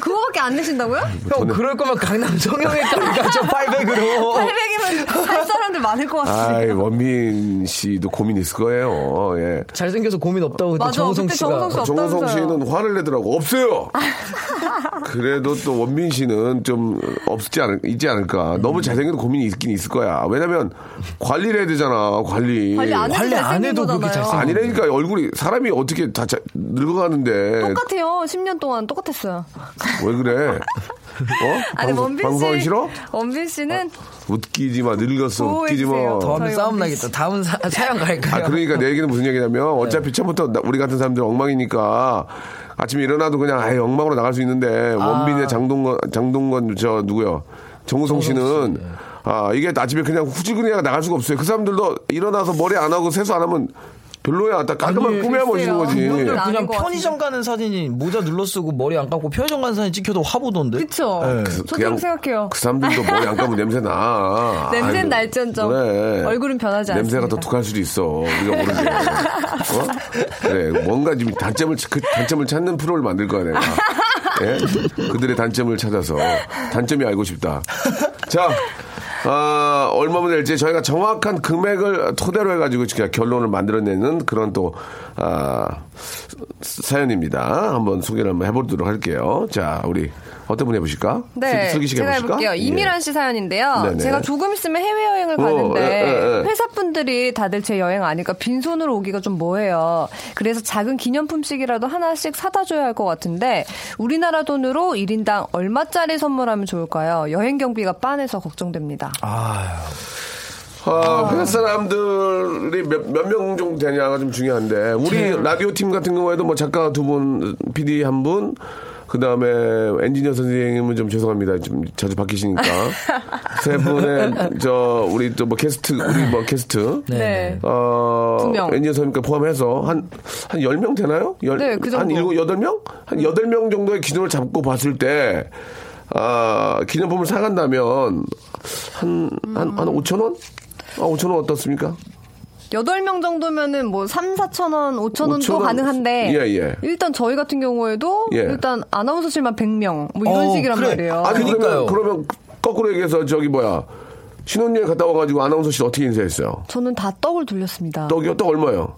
그거밖에 안 내신다고요? 형 그럴 거면 강남 성형외과를 <laughs> 가죠 800으로 800이면 할 사람들 많을 것 같은데. 아이, 원빈 씨도 고민 있을 거예요. 예. 잘생겨서 고민 없다고 그때 맞아, 정우성 씨가 정우성 씨 정우성. 씨는 화를 내더라고. 없어요! 그래도 또 원빈 씨는 좀 없지 않을, 있지 않을까. 너무 잘생겨도 고민이 있긴 있을 거야. 왜냐면 관리를 해야 되잖아, 관리. 관리 안 해도 관리 안 잘생긴 해도 그렇게 거잖아요. 잘생긴 아니라니까 얼굴이 사람이 어떻게 다 자- 늙어가는데 똑같아요. 10년 동안 똑같았어요. 왜 그래? <laughs> 어? 아니 방송, 원빈 씨 방송하기 싫어? 원빈 씨는 웃기지 마 늙었어 웃기지 마. 보호해주세요. 더 하면 싸움 나겠다 다음 사, 사연 갈까요? 아 그러니까 내 얘기는 무슨 얘기냐면 네. 어차피 처음부터 나- 우리 같은 사람들 엉망이니까 아침에 일어나도 그냥 아예 엉망으로 나갈 수 있는데 아. 원빈의 장동건 장동건 저 누구요? 정우성 씨는 네. 아 이게 아침에 그냥 후질근해가 나갈 수가 없어요. 그 사람들도 일어나서 머리 안 하고 세수 안 하면 별로야. 딱 깔끔하게 멋있는 거지. 그냥 것 편의점 가는 사진이 모자 눌러 쓰고 머리 안 감고 편의점 가는 사진 찍혀도 화보던데. 그쵸? 네. 저도 그렇게 생각해요. 그 사람들도 머리 안 감으면 냄새 나. <laughs> 냄새는 날지언정 그래. 얼굴은 변하지 냄새가 않습니다. 더 독할 수도 있어. 우리가 모르게. <laughs> 어? 그래. 뭔가 지금 단점을, 그 단점을 찾는 프로를 만들 거야, 내가. 예? 그들의 단점을 찾아서. 단점이 알고 싶다. 자. 아, 얼마면 될지 저희가 정확한 금액을 토대로 해가지고 지금 결론을 만들어내는 그런 또, 아, 사연입니다. 한번 소개를 한번 해보도록 할게요. 자, 우리 어떤 분 해보실까? 네, 슬- 슬기 씨가 제가 해보실까? 해볼게요. 예. 이미란 씨 사연인데요. 네네. 제가 조금 있으면 해외여행을 어, 가는데 예, 예, 예. 회사 분들이 다들 제 여행 아니까 빈손으로 오기가 좀 뭐해요. 그래서 작은 기념품씩이라도 하나씩 사다 줘야 할 것 같은데 우리나라 돈으로 1인당 얼마짜리 선물하면 좋을까요? 여행 경비가 빤해서 걱정됩니다. 아, 회사 사람들이 몇, 몇명 정도 되냐가 좀 중요한데, 우리 라디오 팀 같은 경우에도 뭐 작가 두 분, PD 한 분, 그 다음에 엔지니어 선생님은 좀 죄송합니다. 좀 자주 바뀌시니까. <laughs> 세 분의, 저, 우리 또 뭐 게스트, 우리 뭐 게스트. 네. 어, 두 명. 엔지니어 선생님과 포함해서 한, 한 10명 되나요? 열, 네, 그 정도. 한 7, 8명? 한 8명 정도의 기준을 잡고 봤을 때, 아, 기념품을 사간다면, 한, 한, 한 5천원? 아, 5천원 어떻습니까? 8명 정도면은 뭐 3, 4천 원, 5천 원도 5천 원? 가능한데 예, 예. 일단 저희 같은 경우에도 예. 일단 아나운서실만 100명 뭐 이런 어, 식이란 그래. 말이에요. 아니, 그러니까요. 그러면, 그러면, 거꾸로 얘기해서 저기 뭐야. 신혼여행 갔다 와가지고 아나운서실 어떻게 인사했어요? 저는 다 떡을 돌렸습니다. 떡이요? 떡 얼마요?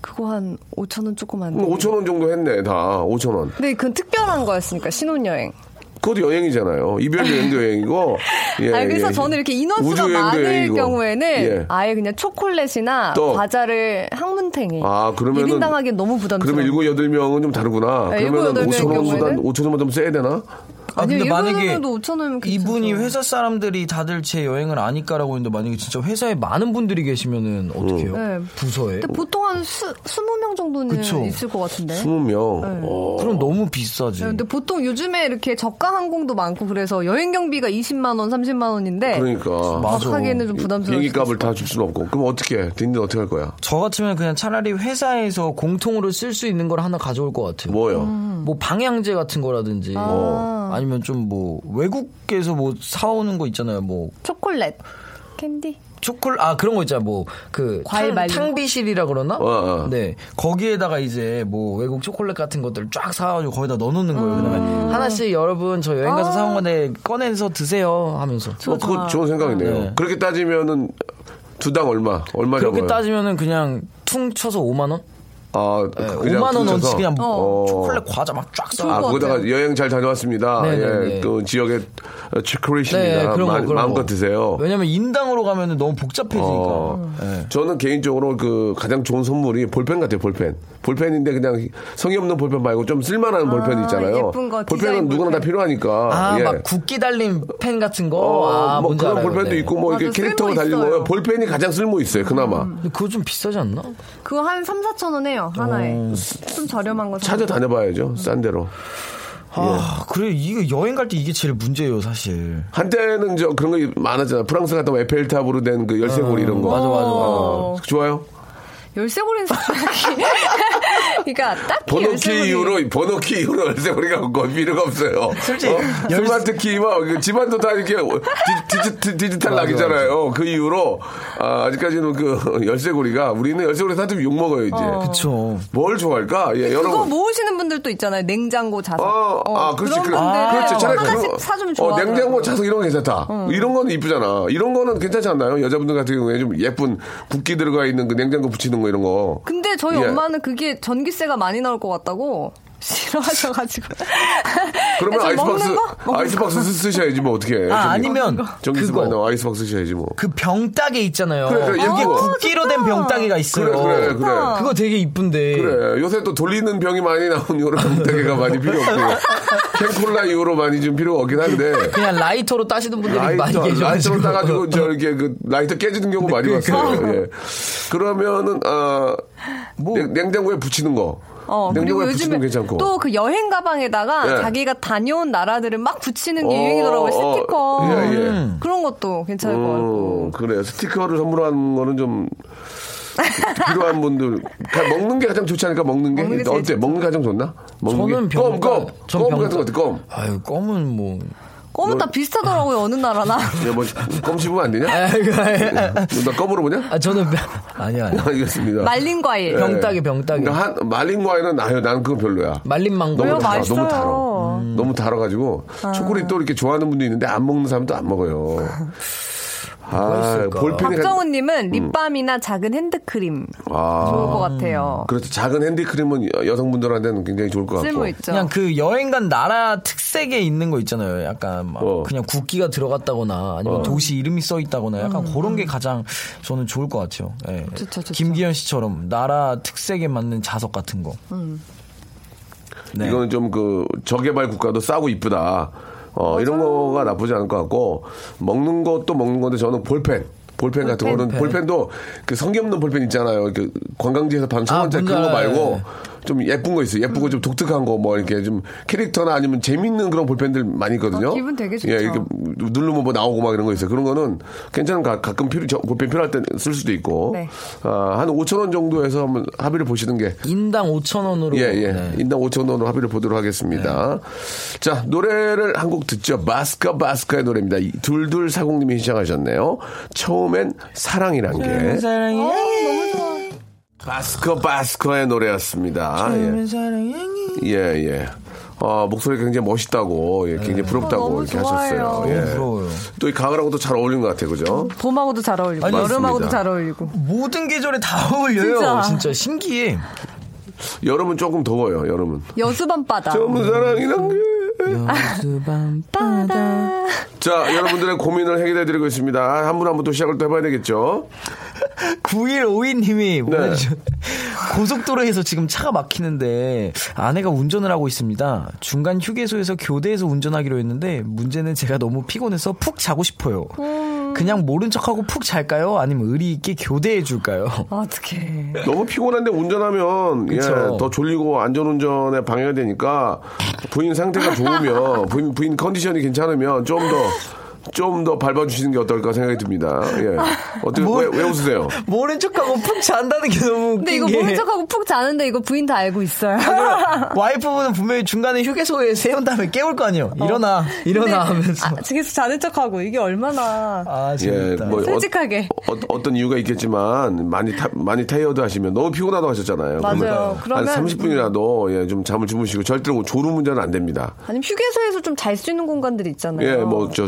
그거 한 5천 원 조금 안 돼. 5천 원 정도 했네, 다. 5천 원. 근데 그건 특별한 거였으니까 신혼여행. 그것도 여행이잖아요. 이별 여행도 여행이고. <laughs> 예, 아 그래서 예. 저는 이렇게 인원수가 많을 여행이고. 경우에는 예. 아예 그냥 초콜릿이나 또. 과자를 항문탱이. 아, 그러면은. 1인당 하기엔 너무 부담스러워. 그러면 일곱, 여덟 명은 좀 다르구나. 네, 그러면 일곱, 여덟 5천 명의 원보다 경우에는? 5천 원보다 좀 세야 되나? 아, 아니요, 근데 만약에 일본에도 5천 원이면 이분이. 회사 사람들이 다들 제 여행을 아니까라고 했는데 만약에 진짜 회사에 많은 분들이 계시면은 어떡해요? 네. 부서에? 근데 보통 한 수, 20명 정도는 그쵸. 있을 것 같은데. 20명. 네. 어. 그럼 너무 비싸지. 네, 근데 보통 요즘에 이렇게 저가 항공도 많고 그래서 여행 경비가 20만 원, 30만 원인데 그러니까. 맞아. 하기에는 좀 부담스러워. 비행기 값을 다 줄 수는 없고. 그럼 어떻게 해? 딘딘 어떻게 할 거야? 저 같으면 그냥 차라리 회사에서 공통으로 쓸 수 있는 걸 하나 가져올 것 같아요. 뭐요? 뭐 방향제 같은 거라든지 뭐 아니면 좀 뭐 외국에서 뭐 사오는 거 있잖아요. 뭐 초콜릿, 캔디. 초콜 아 그런 거 있잖아. 뭐그 과일 거? 탕비실이라 그러나? 어, 어. 네 거기에다가 이제 뭐 외국 초콜릿 같은 것들 쫙 사가지고 거기다 넣어놓는 거예요. 그다음에 하나씩 여러분 저 여행 가서 사온 건데 꺼내서 드세요 하면서. 어, 그거 좋은 생각이네요. 네. 그렇게 따지면은 두 당 얼마? 얼마냐고요? 그렇게 따지면은 그냥 퉁 쳐서 5만 원? 아, 네, 그냥 5만 원어치 퉁쳐서? 그냥 어. 초콜릿 과자 막쫙 써. 아, 것 거기다가. 여행 잘 다녀왔습니다. 네네네. 예, 그 지역의 초콜릿입니다. 네, 그런 거, 마, 거. 드세요. 왜냐면 인당으로 가면 너무 복잡해지니까. 어, 네. 저는 개인적으로 그 가장 좋은 선물이 볼펜 같아요, 볼펜. 볼펜인데 그냥 성의 없는 볼펜 말고 좀 쓸만한 볼펜 있잖아요. 예쁜 거, 볼펜은 누구나 다 볼펜. 필요하니까. 아, 예. 막 국기 달린 펜 같은 거. 어, 아, 뭐 그런 알아요. 볼펜도 네. 있고 뭐 이렇게 캐릭터가 달린. 거예요. 볼펜이 가장 쓸모 있어요, 그나마. 근데 그거 좀 비싸지 않나? 그거 한 3, 4천 원 해요, 하나에. 어. 좀 저렴한 거. 사면. 찾아 다녀봐야죠, 싼 데로. 아, 그래. 이거 여행 갈 때 이게 제일 문제예요, 사실. 한때는 저 그런 거 많았잖아. 프랑스 갔다 오면 에펠탑으로 된 그 열쇠고리 이런 거. 맞아, 맞아, 맞아. 어, 좋아요? 열쇠고리는 솔직히. <laughs> 그러니까 딱히 번호키. 이후로 번호키 이후로 열쇠고리가 거 필요가 없어요. 솔직히 어? 열- 스마트 그 집안도 다 이렇게 디, 지 디지털 맞아, lock이잖아요. 그 이후로 아, 아직까지는 그 열쇠고리가 우리는 열쇠고리 사면 욕 먹어요 이제. 그쵸. 뭘 좋아할까? 예, 그거 여러분. 모으시는 분들도 있잖아요. 냉장고 자석. 어, 아, 그렇지. 그런 그, 분들 그렇지. 차라리 하나씩 사주면 어, 좋아. 냉장고 자석 이런 거 괜찮다. 이런 거는 이쁘잖아. 이런 거는 괜찮지 않나요? 여자분들 같은 경우에 좀 예쁜 국기 들어가 있는 그 냉장고 붙이는 거 이런 거. 근데 저희 예. 엄마는 그게 전기 세가 많이 나올 것 같다고 싫어하셔가지고. 그러면 저 아이스박스, 아이스박스 쓰- 쓰셔야지 뭐 어떻게 해. 아, 아니면. 많이 나와 아이스박스 쓰셔야지 뭐. 그 병따개 있잖아요. 그래, 그래, 거. 국기로 된 병따개가 있어요. 그래, 그래, 그래. 그거 되게 이쁜데. 그래. 요새 또 돌리는 병이 많이 나온 이런 병따개가 많이 필요 없고. 캔콜라 이후로 많이 좀 필요가 없긴 한데. 그냥 라이터로 따시는 분들이 많이 라이터, 계셔가지고. 라이터로 따가지고 저 이렇게 그 라이터 깨지는 경우 많이 봤어요. 예. 그러면은 아 냉, 냉장고에 붙이는 거. 어, 그리고 요즘에 괜찮고. 또그 여행 가방에다가 예. 자기가 다녀온 나라들을 막 붙이는 게 어, 유행이더라고요. 어, 스티커. 예, 예. 그런 것도 괜찮을 것 같고. 음, 그래요. 스티커를 선물하는 거는 좀 필요한 분들 가- 먹는 게 가장 좋지 않을까 먹는 게, 먹는 게 어때 먹는 게 가장 좋나 먹는 저는 게? 껌, 병따. 껌, 전껌 병따. 같은 거 어때 껌 아유, 껌은 뭐. 껌은 다 비슷하더라고요. 어느 나라나. <laughs> 야, 뭐, 껌 씹으면 안 되냐? 아이고, 너 껌으로 보냐? 아, 저는. 아니야, 아니야. <laughs> 알겠습니다. 말린 과일. 네. 병따개, 병따개. 그러니까 한, 말린 과일은 나요. 나는 그건 별로야. 말린 망고. 너무? 달아, 맛있어요. 너무 달아. 너무 달아가지고 초콜릿 또 이렇게 좋아하는 분도 있는데 안 먹는 사람도 안 먹어요. <laughs> 아? 볼펜이 가- 박정우님은 립밤이나 작은 핸드크림 아, 좋을 것 같아요. 그렇죠. 작은 핸드크림은 여- 여성분들한테는 굉장히 좋을 것 같고. 쓸모 있죠. 그냥 그 여행 간 나라 특색에 있는 거 있잖아요. 약간 막 어. 그냥 국기가 들어갔다거나 아니면 도시 이름이 써 있다거나 약간 그런 게 가장 저는 좋을 것 같아요. 예. 좋죠, 좋죠. 김기현 씨처럼 나라 특색에 맞는 자석 같은 거. 네. 이거는 좀 그 저개발 국가도 싸고 이쁘다. 어, 이런 거가 나쁘지 않을 것 같고 먹는 것도 먹는 건데 저는 볼펜. 볼펜 같은 거는 볼펜. 볼펜도 그 성의 없는 볼펜 있잖아요. 그 관광지에서 파는 천 아, 원짜리 그런 거. 말고 좀 예쁜 거 있어요. 예쁘고 좀 독특한 거 뭐 이렇게 좀 캐릭터나 아니면 재밌는 그런 볼펜들 많이 있거든요. 어, 기분 되게 좋죠. 예, 이렇게 누르면 뭐 나오고 막 이런 거 있어요. 그런 거는 괜찮은 가, 가끔 필요 저- 볼펜 필요할 때 쓸 수도 있고. 네. 아, 한 5천 원 정도에서 한번 합의를 보시는 게 인당 5천 원으로. 예, 예. 네. 인당 5천 원으로 합의를 보도록 하겠습니다. 자, 노래를 한 곡 듣죠. 바스카 바스카의 노래입니다. 이 둘둘 사공님이 시작하셨네요. 처음엔 사랑이란 게. 바스커 바스커의 노래였습니다. 예, 예. 예. 아, 목소리가 굉장히 멋있다고, 예, 굉장히 부럽다고 너무 이렇게 좋아요. 하셨어요. 예. 너무 부러워요. 또 이 가을하고도 잘 어울리는 것 같아요, 그죠? 봄하고도 잘 어울리고 아니, 여름하고도. 잘 어울리고. 모든 계절에 다 어울려요. 진짜. 진짜, 신기해. 여름은 조금 더워요, 여름은. 여수 밤바다. 처음 사랑이란 게. 바다. 자, 여러분들의 고민을 해결해드리고 있습니다. 한 분 한 분 또 시작을 또 해봐야 되겠죠? 9152님이 네. 고속도로에서 지금 차가 막히는데 아내가 운전을 하고 있습니다. 중간 휴게소에서 교대에서 운전하기로 했는데 문제는 제가 너무 피곤해서 푹 자고 싶어요. 그냥 모른 척하고 푹 잘까요? 아니면 의리 있게 교대해 줄까요? 어떡해. 너무 피곤한데 운전하면 예, 그쵸. 더 졸리고 안전운전에 방해가 되니까 부인 상태가 좋으면 부인, 부인 컨디션이 괜찮으면 좀 더 좀 더 밟아주시는 게 어떨까 생각이 듭니다. 예. 어떻게 뭐- 왜, 왜 웃으세요? 모른 척하고 푹 잔다는 게 너무 웃긴 근데 이거 게 모른 척하고 푹 자는데 이거 부인 다 알고 있어요. <laughs> 와이프분은 분명히 중간에 휴게소에 세운 다음에 깨울 거 아니에요. 일어나, 일어나 하면서. 아, 계속 자는 척하고 이게 얼마나 아, 예, 재밌다. 뭐 솔직하게. 어, 떤 이유가 있겠지만 많이 타, 많이 타이어드 하시면 너무 피곤하다고 하셨잖아요. 맞아요. 그러면 한 그러면- 30분이라도 예, 좀 잠을 주무시고 절대로 졸음 운전은 안 됩니다. 아니면 휴게소에서 좀 잘 수 있는 공간들이 있잖아요. 예, 뭐, 저,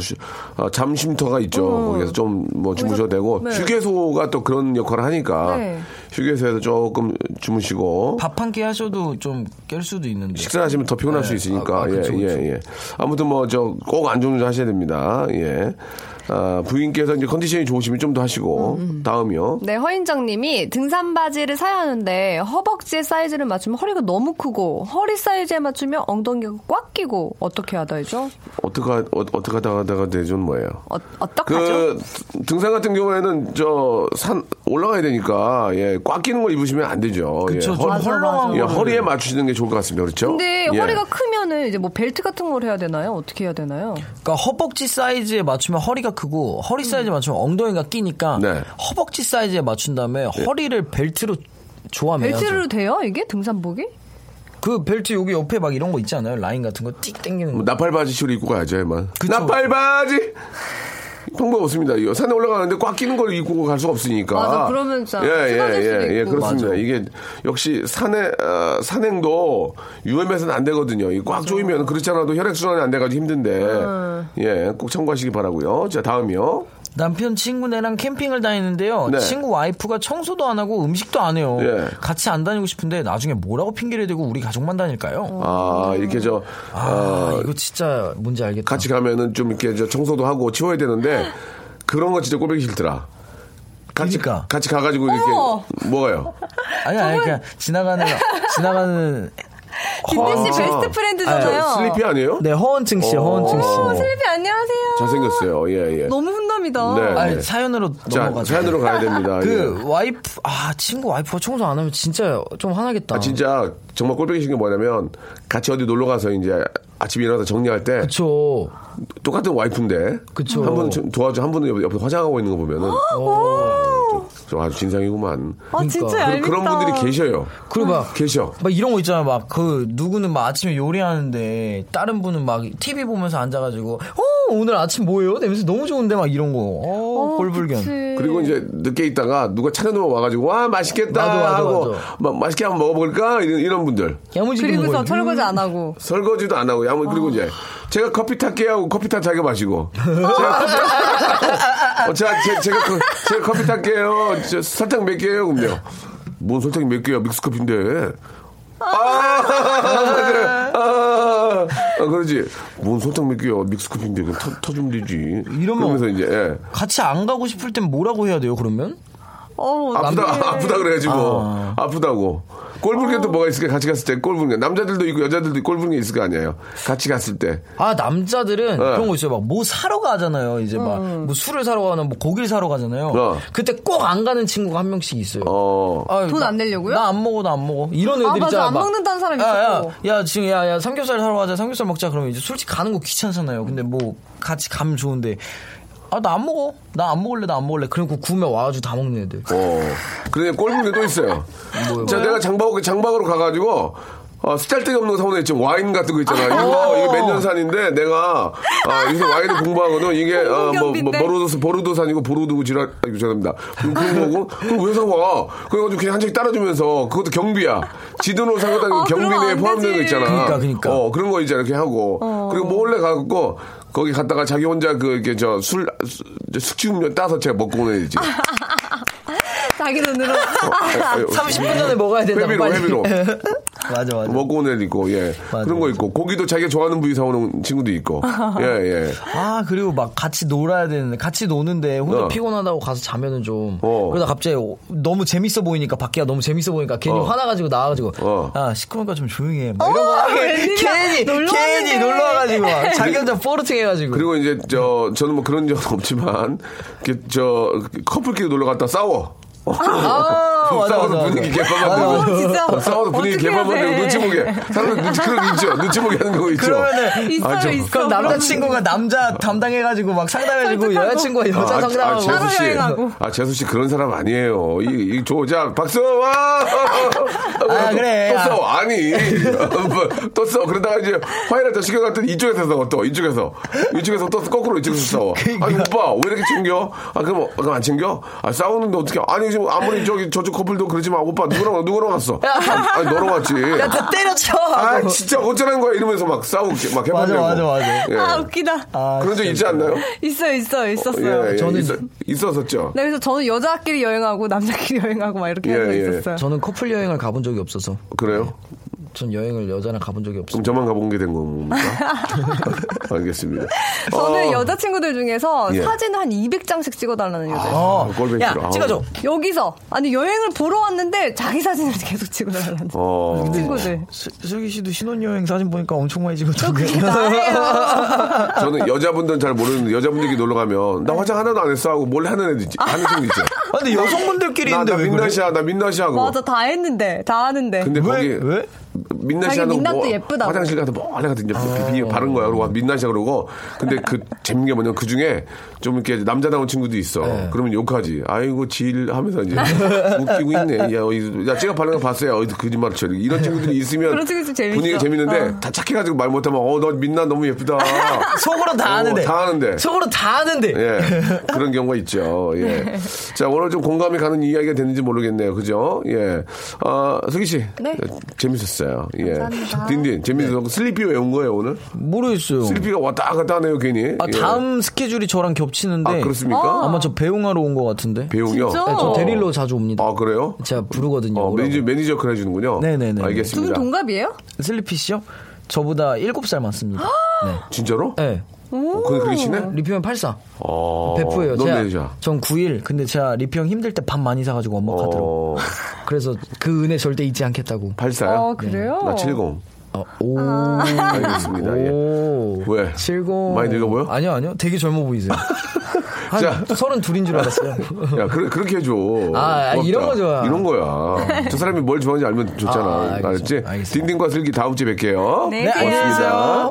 어, 잠쉼터가 있죠. 거기서 좀 뭐 주무셔도 되고 네. 휴게소가 또 그런 역할을 하니까 네. 휴게소에서 조금 주무시고 밥 한 끼 하셔도 좀 깰 수도 있는데. 식사하시면 더 피곤할 네. 수 있으니까 아, 아, 그쵸, 예, 그쵸. 예, 예. 아무튼 뭐 저 꼭 안전운전 하셔야 됩니다. 예. 아, 부인께서 이제 컨디션이 좋으시면 좀 더 하시고 다음이요. 네, 허인정님이 등산 바지를 사야 하는데 허벅지의 사이즈를 맞추면 허리가 너무 크고 허리 사이즈에 맞추면 엉덩이가 꽉 끼고 어떻게 해야 되죠? 어떻게 하- 어, 어떻게 하다가 되죠 뭐예요? 어, 어떡하죠? 그 등산 같은 경우에는 저 산 올라가야 되니까 예, 꽉 끼는 걸 입으시면 안 되죠. 그쵸, 예, 맞아, 맞아. 예. 허리에 맞추시는 게 좋을 것 같습니다. 그렇죠? 근데 예. 허리가 크면은 이제 뭐 벨트 같은 걸 해야 되나요? 어떻게 해야 되나요? 그러니까 허벅지 사이즈에 맞추면 허리가 크고 허리 사이즈에 맞추면 엉덩이가 끼니까 네. 허벅지 사이즈에 맞춘 다음에 허리를 벨트로 조합해야죠. 벨트로 돼요? 이게 등산복이? 그 벨트 여기 옆에 막 이런 거 있지 않아요? 라인 같은 거 띡 당기는 뭐 거. 나팔바지 식으로 입고 가야죠,만. 그쵸. 나팔바지. 방법 없습니다. 이거 산에 올라가는데 꽉 끼는 걸 입고 갈 수가 없으니까. 맞아, 그러면 진짜 예, 예, 예, 예. 그렇습니다. 맞아. 이게 역시 산에 어, 산행도 유엠에서는 안 되거든요. 이꽉 조이면 그렇지 않아도 혈액 순환이 안 돼가지고 힘든데, 음. 예, 꼭 참고하시기 바라고요. 자, 다음이요. 남편 친구네랑 캠핑을 다니는데요. 네. 친구 와이프가 청소도 안 하고 음식도 안 해요. 예. 같이 안 다니고 싶은데 나중에 뭐라고 핑계를 대고 우리 가족만 다닐까요? 아, 이렇게 저 아, 어, 이거 진짜 뭔지 알겠다. 같이 가면은 좀 이렇게 저 청소도 하고 치워야 되는데 그런 거 진짜 꼴보기 싫더라. 같이 그러니까. 같이 가가지고 이렇게 어머. 뭐가요? 아니 아니 그냥 지나가는 지나가는 김대 씨 아. 베스트 프렌드잖아요. 저 슬리피 아니에요? 네 허언증 씨, 어. 허언증 씨. 오, 슬리피 안녕하세요. 잘생겼어요. 예, 예. 너무 훈남이다. 네. 아니 사연으로 자, 넘어가자. 사연으로 가야 됩니다. 그 예. 와이프 아 친구 와이프가 청소 안 하면 진짜 좀 화나겠다. 아, 진짜 정말 꼴보기 싫은 게 뭐냐면 같이 어디 놀러 가서 이제 아침에 일어나서 정리할 때 그쵸. 똑같은 와이프인데 그쵸. 한 분은 좀 도와줘 한 분은 옆에, 화장하고 있는 거 보면은 어, 아주 진상이구만. 아, 진짜 그러니까. 얄밉다. 그런 분들이 계셔요. 그리고 막 계셔. 막 이런 거 있잖아. 막 그 누구는 막 아침에 요리하는데 다른 분은 막 TV 보면서 앉아가지고 어 오늘 아침 뭐예요? 냄새 너무 좋은데 막 이런 거. 어, 꼴불견. 그치. 그리고 이제 늦게 있다가 누가 차려놓으면 와가지고 와 맛있겠다 맞아, 맞아, 하고 맞아. 막 맛있게 한번 먹어볼까 이런, 이런 분들 야무지게 그리고서. 설거지 안 하고. 설거지도 안 하고 야무 그리고 이제 제가 커피 탈게 하고 커피 탈 자기가 마시고 제가 커피 <laughs> 어, 제가 제, 제가 커- 제가 커피 탈게요 저 설탕 몇 개요 그럼요 뭔 설탕이 몇 개야 믹스 커피인데 아, 맞아요. 아, 아, 그러지. 뭔 설탕 몇 개야. 믹스 커피인데, 그럼 터, 터주면 되지. 이러면 그러면서 이제, 예. 같이 안 가고 싶을 땐 뭐라고 해야 돼요? 그러면? 어, 아프다. 아프다 그래야지 뭐. 아. 아프다고. 꼴불견 또 뭐가 있을까? 같이 갔을 때 꼴불견. 남자들도 있고 여자들도 꼴불견 있을 거 아니에요. 같이 갔을 때. 아 남자들은 네. 그런 거 있어요. 막 뭐 사러 가잖아요. 이제 막 뭐 술을 사러 가나 뭐 고기를 사러 가잖아요. 어. 그때 꼭 안 가는 친구가 한 명씩 있어요. 어. 돈안 내려고요? 나 안 먹어, 나 안 먹어. 이런 애들 아, 맞아. 있잖아. 안 막, 먹는다는 사람이 야, 있었고. 야, 야, 지금 야, 야, 삼겹살 사러 가자. 삼겹살 먹자. 그러면 이제 솔직히 가는 거 귀찮잖아요. 근데 뭐 같이 가면 좋은데. 아, 나 안 먹어. 나 안 먹을래, 나 안 먹을래. 그리고 구우면 와가지고 다 먹는 애들. 어. 그러니 꼴불견 또 있어요. 자, 내가 장박, 장박으로 가가지고, 어, 쓰잘데기 없는 거 사오네. 지금 와인 같은 거 있잖아. 이거, 이게 몇년 산인데, 내가, 아, 여기서 와인을 공부하거든. 이게, 아, 뭐, 뭐? 보르도스, 보르도산이고, 보르도고 지랄, 아, 죄송합니다. 그런 거고, 그럼 왜 사와? 그래가지고 그냥 한 잔씩 따라주면서, 그것도 경비야. 지도로 사고 다니고 아, 그러면 경비 내에 안 포함되는 거. 있잖아. 그러니까, 그러니까. 어, 그런 거 있잖아. 이렇게 하고. 그리고 몰래 가고, 거기 갔다가 자기 혼자 그, 이렇게 저 술, 수- 숙취 음료 따서 제가 먹고 오내야지. <laughs> 자기 돈으로. 어, 30분 전에 먹어야 된다고 회비로, 빨리. 회비로. <laughs> 맞아, 맞아. 먹고 온 애도 있고, 예. 맞아, 그런 거 맞아. 있고, 고기도 자기가 좋아하는 부위 사오는 친구도 있고, <laughs> 예, 예. 아, 그리고 막 같이 놀아야 되는데, 같이 노는데, 혼자 어. 피곤하다고 가서 자면은 좀. 어. 그러다 갑자기 너무 재밌어 보이니까, 밖에가 너무 재밌어 보이니까, 괜히 어. 화나가지고 나와가지고, 어. 야, 시끄러우니까 좀 조용히 해. 막 이런 거. 괜히, 놀러 괜히. 놀러 와가지고, 막 자기 혼자 포르팅 해가지고. 그리고 이제, 저, 저는 뭐 그런 적은 없지만, 저, 커플끼리 놀러 갔다 싸워. 아, 맞아, 싸워서 맞아, 분위기 맞아. 개판 맞아, 만들고. 맞아. 진짜. 어, 싸워서 분위기 어떻게 개판 해야 만들고 돼? 눈치 보게. 사람들 눈치, 그런 거 있죠. 눈치 보게 하는 거 있죠. 그러면은, 있어요, 아, 저- 있어. 그럼 남자친구가 남자 담당해가지고 막 상담해주고 설득하고. 여자친구가 여자 아, 상담하고 아, 재수 씨. 여행하고. 아, 재수 씨 그런 사람 아니에요. 이, 이, 조, 자, 박수! 와! 아, 그래. 또 싸워. 아니. 뭐, <laughs> 또 싸워. 그러다가 이제 화해를 더 시켜갔더니 이쪽에서 싸워. 또, 이쪽에서. 이쪽에서 또 거꾸로 이쪽에서 싸워. 아니, 오빠, 왜 이렇게 챙겨? 아, 그럼, 그럼 안 챙겨? 아, 싸우는데 어떻게. 아니, 지금 아무리 <laughs> 저기 저쪽 커플도 그러지만 오빠 누구랑 누구랑 왔어? <laughs> 아니 너랑 왔지. 야, 저 때려쳐! 아 진짜 어쩌라는 거야 이러면서 막 싸우고 막 맞아, 해봤냐고. 맞아, 맞아. 예. 아, 웃기다. 아, 그런 적 있지 않나요? 있어요, 있어요, 있었어요. 예, 예. 저는- 있어, 있었었죠. 네, 그래서 저는 여자끼리 여행하고 남자끼리 <laughs> 여행하고 막 이렇게 예, 거 예. 있었어요. 저는 커플 여행을 가본 적이 없어서. 그래요? 전 여행을 여자랑 가본 적이 없어요. 저만 가본 게 된 겁니까? <laughs> 알겠습니다. 저는 어, 여자친구들 중에서 예. 사진을 한 200장씩 찍어달라는 여자. 어, 꼴뱅이 야. 아우. 찍어줘. 여기서 아니 여행을 보러 왔는데 자기 사진을 <laughs> 계속 찍어달라는 어. 친구들. 스- 슬기 씨도 신혼여행 사진 보니까 엄청 많이 찍었던데. 나예요. <laughs> 저는 여자분들은 잘 모르는데 여자분들이 놀러 가면 나 화장 하나도 안 했어 하고 몰래 하는 애들 있지. 하는 친구 있죠. 아, 근데 여성분들끼리 나, 있는데 나? 민낯이야, 나 민낯이야 하고. 맞아 다 했는데 다 하는데. 근데 왜? 거기 왜? 민낯이 하는 민낯도 뭐 예쁘다고. 화장실 가서 뭐래 같은 이제 비, 비 바른 거야. 그러고 민낯이야 그러고. 근데 그 <laughs> 재밌는 게 뭐냐면 그 중에 좀 이렇게 남자다운 친구도 있어. 네. 그러면 욕하지. 아이고 질 하면서 이제 <laughs> 웃기고 있네. 야, 어디, 야 제가 바른 거 봤어요. 어디 거짓말 쳐. 이런 친구들이 있으면 그런 친구 재밌어. 분위기가 재밌는데 어. 다 착해가지고 말 못하면 어너 민낯 너무 예쁘다. <laughs> 속으로 다 어, 아는데. 다 아는데. 속으로 다 아는데. 예, 그런 경우가 있죠. 예. 자, 오늘 좀 공감이 가는 이야기가 됐는지 모르겠네요. 그죠? 예. 아, 석희 씨. 네. 재밌었어요. 예. 감사합니다. 딘딘, 재밌어서 슬리피 왜 온 거예요, 오늘? 모르겠어요. 슬리피가 왔다 갔다 하네요, 괜히. 아, 예. 다음 스케줄이 저랑 겹치는데. 아, 그렇습니까? 아마 저 배웅하러 온 것 같은데. 배웅이요? 진짜? 네, 저 데리러 자주 옵니다. 아, 그래요? 제가 부르거든요. 어. 매니저, 매니저 역할 해주는군요. 네네네. 두분 알겠습니다. 동갑이에요? 슬리피 씨요? 저보다 7살 많습니다. <gasps> 네. 진짜로? 네. 어, 그게 그게 친해? 리피 형 84. 어. 베프예요. 넌 제가- 매니저. 전 91. 근데 제가 리피 형 힘들 때 밥 많이 사가지고 엄먹하더라고. 어, 그래서 그 은혜 절대 잊지 않겠다고. 84요? 어 그래요? 나 70. 어, 오. 알겠습니다. 예. 오. 왜? 70. 많이 늙어 보여? 아니요, 아니요. 되게 젊어 보이세요. <laughs> 한 자. 32인 줄 알았어요. 야, 그, 그렇게 해줘. 아, 고맙다. 이런 거 좋아. 이런 거야. 저 사람이 뭘 좋아하는지 알면 좋잖아. 아, 알겠습니다. 알았지? 알겠습니다. 딘딘과 슬기 다음 주에 뵐게요. 네, 네, 안녕히 알겠습니다.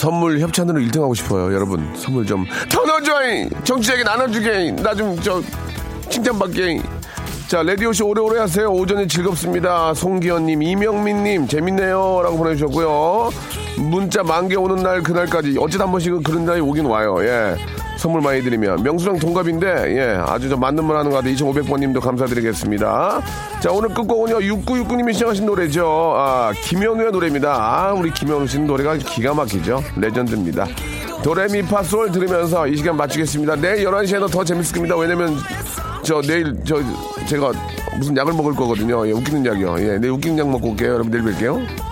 선물 협찬으로 1등 하고 싶어요. 여러분, 선물 좀 더 넣어줘잉! 정치자에게 나눠주게! 나 좀, 저, 칭찬받게! 자, 레디오쇼 오래오래 하세요. 오전이 즐겁습니다. 송기현님, 이명민님, 재밌네요. 라고 보내주셨고요. 문자 만개 오는 날, 그날까지. 어쨌든 한 번씩은 그런 날이 오긴 와요. 예. 선물 많이 드리면. 명수랑 동갑인데, 예. 아주 저 맞는 말 하는 것 같아요. 2500번 님도 감사드리겠습니다. 자, 오늘 끝곡은요. 6969님이 시작하신 노래죠. 아, 김현우의 노래입니다. 아, 우리 김현우 씨는 노래가 기가 막히죠. 레전드입니다. 도레미파솔 들으면서 이 시간 마치겠습니다. 내일 11시에도 더 재밌을 겁니다. 왜냐면 저 내일 저 제가 무슨 약을 먹을 거거든요. 예, 웃기는 약이요. 예, 내일 웃기는 약 먹고 올게요. 여러분 내일 뵐게요.